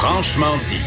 Franchement dit.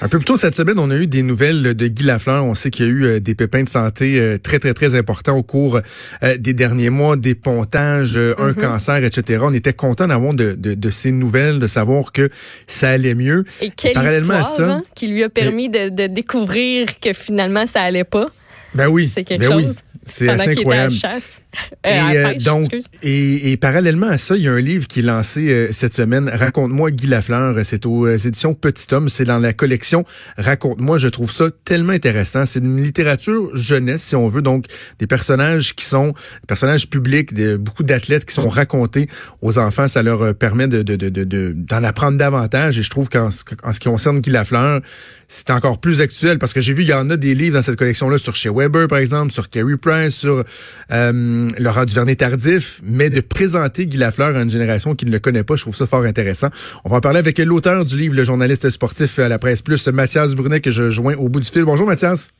Un peu plus tôt cette semaine, on a eu des nouvelles de Guy Lafleur. On sait qu'il y a eu euh, des pépins de santé euh, très, très, très importants au cours euh, des derniers mois, des pontages, un Mhm. cancer, etc. On était content d'avoir de, de, de ces nouvelles, de savoir que ça allait mieux. Et quelle Parallèlement à histoire ça- hein, qui lui a permis de, de découvrir que finalement ça allait pas. Ben oui, C'est quelque ben oui. chose. C'est assez à la incroyable. chasse. Et, Euh, pêche, donc, et, et parallèlement à ça, il y a un livre qui est lancé euh, cette semaine, Raconte-moi Guy Lafleur. C'est aux euh, éditions Petit Homme. C'est dans la collection Raconte-moi. Je trouve ça tellement intéressant. C'est une littérature jeunesse, si on veut. Donc, des personnages qui sont des personnages publics, de, beaucoup d'athlètes qui sont racontés aux enfants. Ça leur euh, permet de, de, de, de- d'en apprendre davantage. Et je trouve qu'en ce, en ce qui concerne Guy Lafleur, c'est encore plus actuel parce que j'ai vu, il y en a des livres dans cette collection-là sur chez Weber, par exemple, sur Carey Price, sur euh, Laurent Duvernay-Tardif, mais de présenter Guy Lafleur à une génération qui ne le connaît pas, je trouve ça fort intéressant. On va en parler avec l'auteur du livre, le journaliste sportif à la Presse Plus, Mathias Brunet, que je joins au bout du fil. Bonjour Mathias.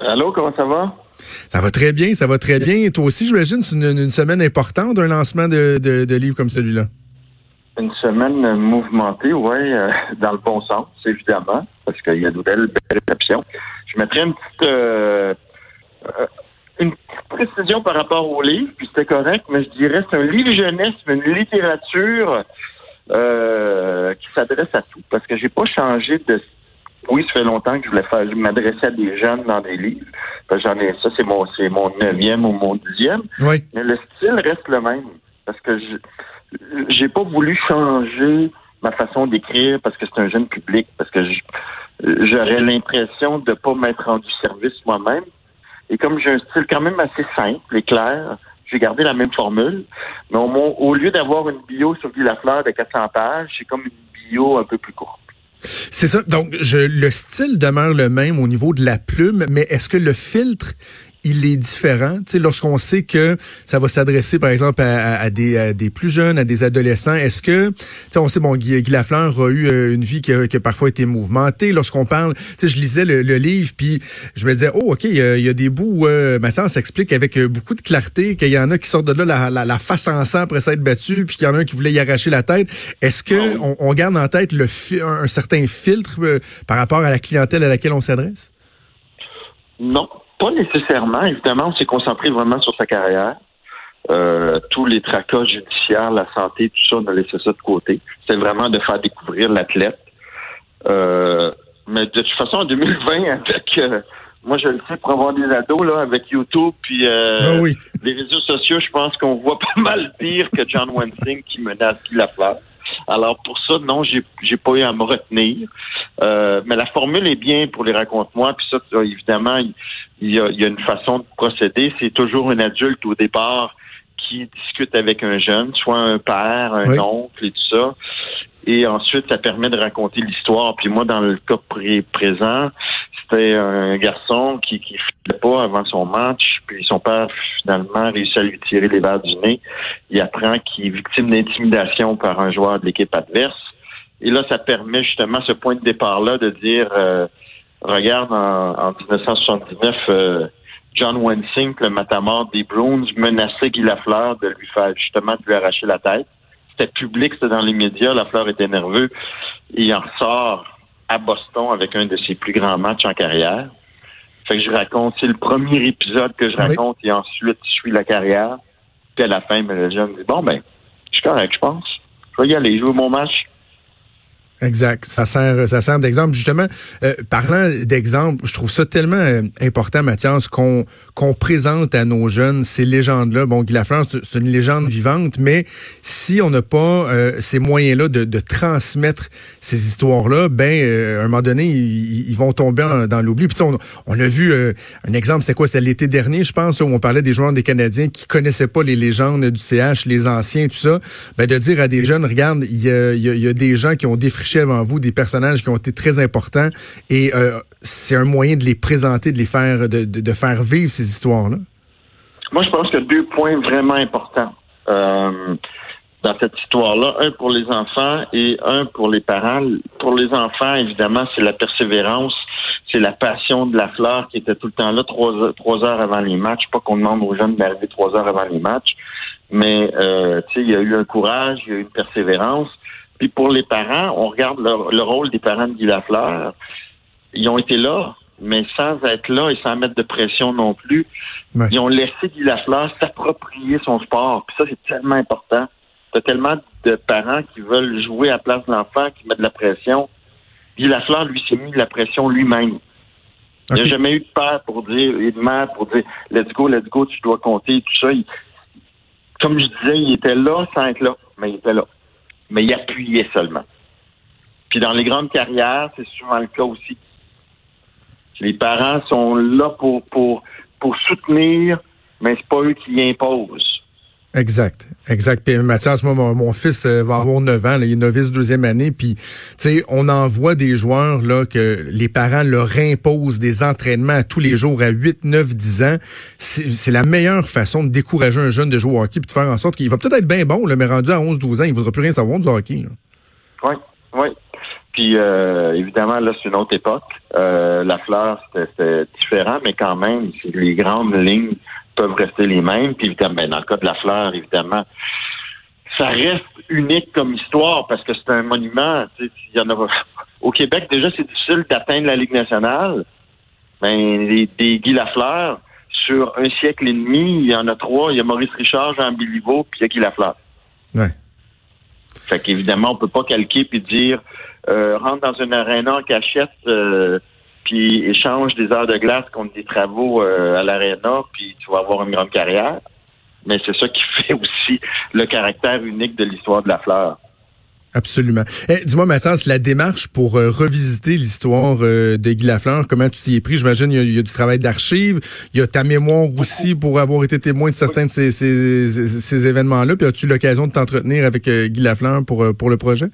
Allô, comment ça va? Ça va très bien, ça va très bien. Et toi aussi, j'imagine, c'est une, une semaine importante d'un lancement de, de, de livre comme celui-là. Une semaine mouvementée, oui, dans le bon sens, évidemment, parce qu'il y a de belles, belles réceptions. Je mettrais une petite, euh, euh, une petite précision par rapport au livre, puis c'était correct, mais je dirais c'est un livre jeunesse, mais une littérature euh, qui s'adresse à tout, parce que j'ai pas changé de oui, ça fait longtemps que je voulais faire, je m'adressais à des jeunes dans des livres. J'en ai ça, c'est mon, c'est mon neuvième ou mon dixième. Oui. Mais le style reste le même. Parce que je j'ai pas voulu changer ma façon d'écrire parce que c'est un jeune public, parce que j'aurais l'impression de pas m'être rendu service moi-même. Et comme j'ai un style quand même assez simple et clair, j'ai gardé la même formule. Mais au, au lieu d'avoir une bio sur Guy Lafleur de 400 pages, j'ai comme une bio un peu plus courte. C'est ça. Donc, je, le style demeure le même au niveau de la plume, mais est-ce que le filtre, il est différent? Tu sais, lorsqu'on sait que ça va s'adresser, par exemple, à, à- à des, à des plus jeunes, à des adolescents, est-ce que, tu sais, on sait, bon, Guy, Guy Lafleur a eu euh, une vie qui a, qui a parfois été mouvementée. Lorsqu'on parle, tu sais, je lisais le, le livre, puis je me disais, oh, OK, il y y a des bouts où euh, Mathias s'explique avec euh, beaucoup de clarté qu'il y en a qui sortent de là la, la, la face en sang après s'être battu, puis qu'il y en a un qui voulait y arracher la tête. Est-ce que on, on garde en tête le un certain filtre euh, par rapport à la clientèle à laquelle on s'adresse? Non, pas nécessairement. Évidemment, on s'est concentré vraiment sur sa carrière. Euh, tous les tracas judiciaires, la santé, tout ça, on a laissé ça de côté. C'est vraiment de faire découvrir l'athlète. Euh, mais de toute façon, en 2020, avec euh, moi je le sais pour avoir des ados là, avec YouTube puis euh, Ah oui. les réseaux sociaux, je pense qu'on voit pas mal pire que John Wensing qui menace Guy Lafleur. Alors pour ça, non, j'ai j'ai pas eu à me retenir. Mais la formule est bien pour les raconte-moi. Puis ça, ça, évidemment, il y, a, il y a une façon de procéder. C'est toujours un adulte au départ qui discute avec un jeune, soit un père, un Oui. oncle et tout ça. Et ensuite, ça permet de raconter l'histoire. Puis moi, dans le cas pré- présent, c'était un garçon qui qui filait pas avant son match. Puis son père, finalement, réussit à lui tirer les verres du nez. Il apprend qu'il est victime d'intimidation par un joueur de l'équipe adverse. Et là, ça permet justement ce point de départ-là de dire, euh, regarde, en, en 1979, euh, John Wensink, le matamor des Bruins, menaçait Guy Lafleur de lui faire justement de lui arracher la tête. C'était public, c'était dans les médias, Lafleur était nerveux. Il en ressort à Boston avec un de ses plus grands matchs en carrière. Fait que je raconte, c'est le premier épisode que je Oui. raconte et ensuite je suis la carrière. Puis à la fin, mais le jeune dit Bon ben, je suis correct, je pense. Je vais y aller, jouer mon match. Exact. Ça sert, ça sert d'exemple. Justement, euh, parlant d'exemple, je trouve ça tellement euh, important, Mathias, qu'on qu'on présente à nos jeunes ces légendes-là. Bon, Guy Lafleur, c'est une légende vivante, mais si on n'a pas euh, ces moyens-là de, de transmettre ces histoires-là, ben, euh, à un moment donné, ils, vont tomber dans l'oubli. Puis on, on a vu euh, un exemple, c'était quoi? C'était l'été dernier, je pense, où on parlait des joueurs des Canadiens qui connaissaient pas les légendes du CH, les anciens, tout ça. Ben, de dire à des jeunes, regarde, il y a, y y a des gens qui ont défriché affiché avant vous des personnages qui ont été très importants et euh, c'est un moyen de les présenter, de les faire, de, de, faire vivre ces histoires-là? Moi, je pense qu'il y a deux points vraiment importants euh, dans cette histoire-là. Un pour les enfants et un pour les parents. Pour les enfants, évidemment, c'est la persévérance, c'est la passion de la fleur qui était tout le temps là trois, trois heures avant les matchs. Pas qu'on demande aux jeunes d'arriver trois heures avant les matchs, mais euh, il y a eu un courage, il y a eu une persévérance. Puis pour les parents, on regarde le, rôle des parents de Guy Lafleur. Ils ont été là, mais sans être là et sans mettre de pression non plus. Ils ont laissé Guy Lafleur s'approprier son sport. Puis ça, c'est tellement important. T'as tellement de parents qui veulent jouer à la place de l'enfant, qui mettent de la pression. Guy Lafleur, lui, s'est mis de la pression lui-même. Il n'a jamais eu de père pour dire, et de mère pour dire, let's go, let's go, tu dois compter, tout ça. comme je disais, il était là sans être là, mais il était là mais il appuyait seulement. Puis dans les grandes carrières, c'est souvent le cas aussi. Les parents sont là pour, soutenir, mais c'est pas eux qui imposent. Exact, exact. Puis Mathias, moi, mon, fils euh, va avoir 9 ans, il est novice deuxième année, puis tu sais, on en voit des joueurs là que les parents leur imposent des entraînements tous les jours à 8, 9, 10 ans. C'est la meilleure façon de décourager un jeune de jouer au hockey puis de faire en sorte qu'il va peut-être être bien bon, là, mais rendu à 11, 12 ans, il voudra plus rien savoir du hockey. Oui, oui. Puis euh, évidemment, là, c'est une autre époque. Euh, la fleur, c'était différent, mais quand même, c'est les grandes lignes peuvent rester les mêmes. Puis évidemment, ben, dans le cas de la fleur, évidemment, ça reste unique comme histoire parce que c'est un monument. Il y en a au Québec déjà c'est difficile d'atteindre la Ligue nationale. Ben des Guy Lafleur sur un siècle et demi, il y en a trois. Il y a Maurice Richard, Jean Biliveau, puis il y a Guy Lafleur. Ouais. Fait qu'évidemment, on peut pas calquer puis dire euh, rentre dans une aréna en cachette. Euh, puis échange des heures de glace contre des travaux euh, à l'aréna, puis tu vas avoir une grande carrière. Mais c'est ça qui fait aussi le caractère unique de l'histoire de la fleur. Absolument. Eh, Dis-moi, Mathias, la démarche pour euh, revisiter l'histoire euh, de Guy Lafleur, comment tu t'y es pris? J'imagine qu'il y, a du travail d'archives, il y a ta mémoire aussi pour avoir été témoin de certains de ces, événements-là. Puis as-tu l'occasion de t'entretenir avec Guy Lafleur pour, pour le projet?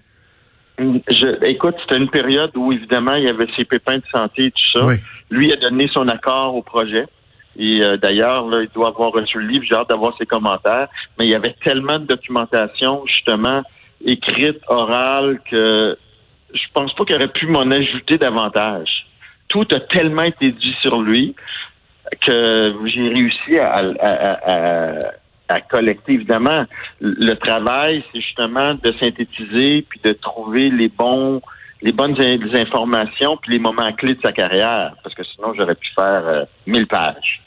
Je, écoute, c'était une période où, évidemment, il y avait ses pépins de santé et tout ça. Lui a donné son accord au projet. Et euh, d'ailleurs, il doit avoir reçu le livre, j'ai hâte d'avoir ses commentaires. Mais il y avait tellement de documentation, justement, écrite, orale, que je pense pas qu'il aurait pu m'en ajouter davantage. Tout a tellement été dit sur lui que j'ai réussi à, à collecter. Évidemment, le travail, c'est justement de synthétiser puis de trouver les bons, les bonnes informations puis les moments clés de sa carrière, parce que sinon j'aurais pu faire euh, mille pages.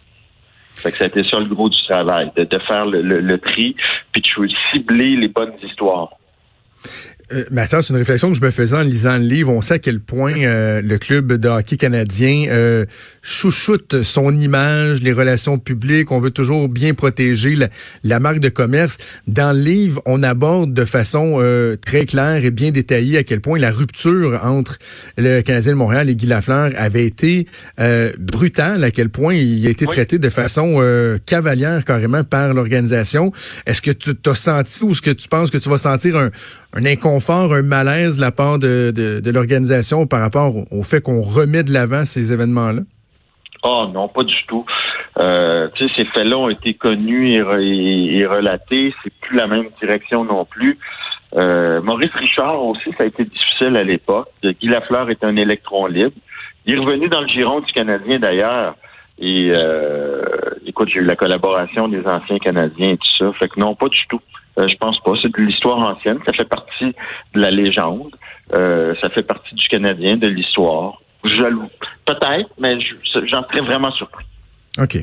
Fait que ça a été ça le gros du travail, de, faire le tri puis de cibler les bonnes histoires. Euh, Mathias, c'est une réflexion que je me faisais en lisant le livre. On sait à quel point euh, le club de hockey canadien euh, chouchoute son image, les relations publiques. On veut toujours bien protéger la, marque de commerce. Dans le livre, on aborde de façon euh, très claire et bien détaillée à quel point la rupture entre le Canadien de Montréal et Guy Lafleur avait été brutale, à quel point il a été traité de façon cavalière carrément par l'organisation. Est-ce que tu t'as senti ou est-ce que tu penses que tu vas sentir un, un inconfort, un malaise de la part de, de, l'organisation par rapport au, fait qu'on remet de l'avant ces événements-là? Oh non, pas du tout. Euh, ces faits-là ont été connus et, et, relatés. C'est plus la même direction non plus. Euh, Maurice Richard aussi, ça a été difficile à l'époque. Guy Lafleur est un électron libre. Il est revenu dans le giron du Canadien d'ailleurs. Et euh, écoute, j'ai eu la collaboration des anciens Canadiens et tout ça. Fait que non, pas du tout. Euh, je pense pas. C'est de l'histoire ancienne. Ça fait partie de la légende. Euh, ça fait partie du Canadien, de l'histoire. Jaloux. Peut-être, mais j'en serais vraiment surpris. OK.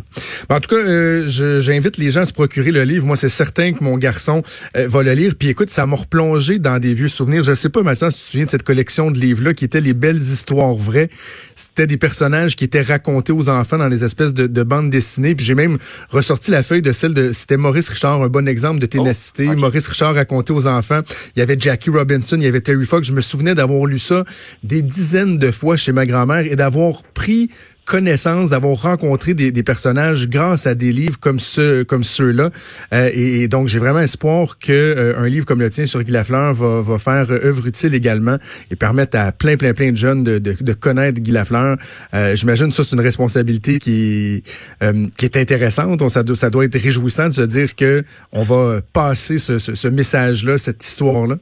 en tout cas, euh, j'invite les gens à se procurer le livre. Moi, c'est certain que mon garçon euh, va le lire. Puis écoute, ça m'a replongé dans des vieux souvenirs. Je sais pas, Mathias, si tu te souviens de cette collection de livres-là qui étaient les belles histoires vraies. C'était des personnages qui étaient racontés aux enfants dans des espèces de, de bandes dessinées. Puis j'ai même ressorti la feuille de celle de... C'était Maurice Richard, un bon exemple de ténacité. Oh, Maurice Richard racontait aux enfants. Il y avait Jackie Robinson, il y avait Terry Fox. Je me souvenais d'avoir lu ça des dizaines de fois chez ma grand-mère et d'avoir pris connaissance, d'avoir rencontré des, des, personnages grâce à des livres comme ceux comme ceux-là. Euh, et, donc j'ai vraiment espoir que euh, un livre comme le tien sur Guy Lafleur va, va faire œuvre utile également et permettre à plein plein plein de jeunes de, de, de connaître Guy Lafleur. Euh, J'imagine ça c'est une responsabilité qui euh, qui est intéressante. Ça, doit, ça doit être réjouissant de se dire que on va passer ce, ce, ce message-là, cette histoire-là.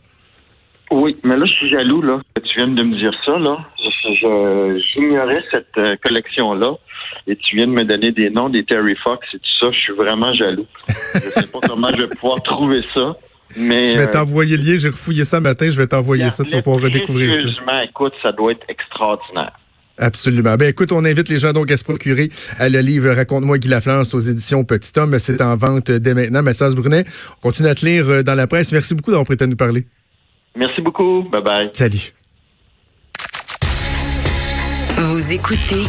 Oui, mais là, je suis jaloux, là, que tu viens de me dire ça, là. J'ignorais cette euh, collection-là. Et tu viens de me donner des noms des Terry Fox et tout ça. Je suis vraiment jaloux. je sais pas comment je vais pouvoir trouver ça. Mais, je vais euh, t'envoyer le lien. J'ai refouillé ça matin. Je vais t'envoyer ça. Tu vas pouvoir redécouvrir ça. écoute, ça doit être extraordinaire. Absolument. Ben écoute, on invite les gens donc à se procurer euh, le livre Raconte-moi Guy Lafleur aux éditions Petit Homme. C'est en vente dès maintenant. Mathias Brunet, on continue à te lire dans la presse. Merci beaucoup d'avoir prêté à nous parler. Merci beaucoup. Bye bye. Salut. Vous écoutez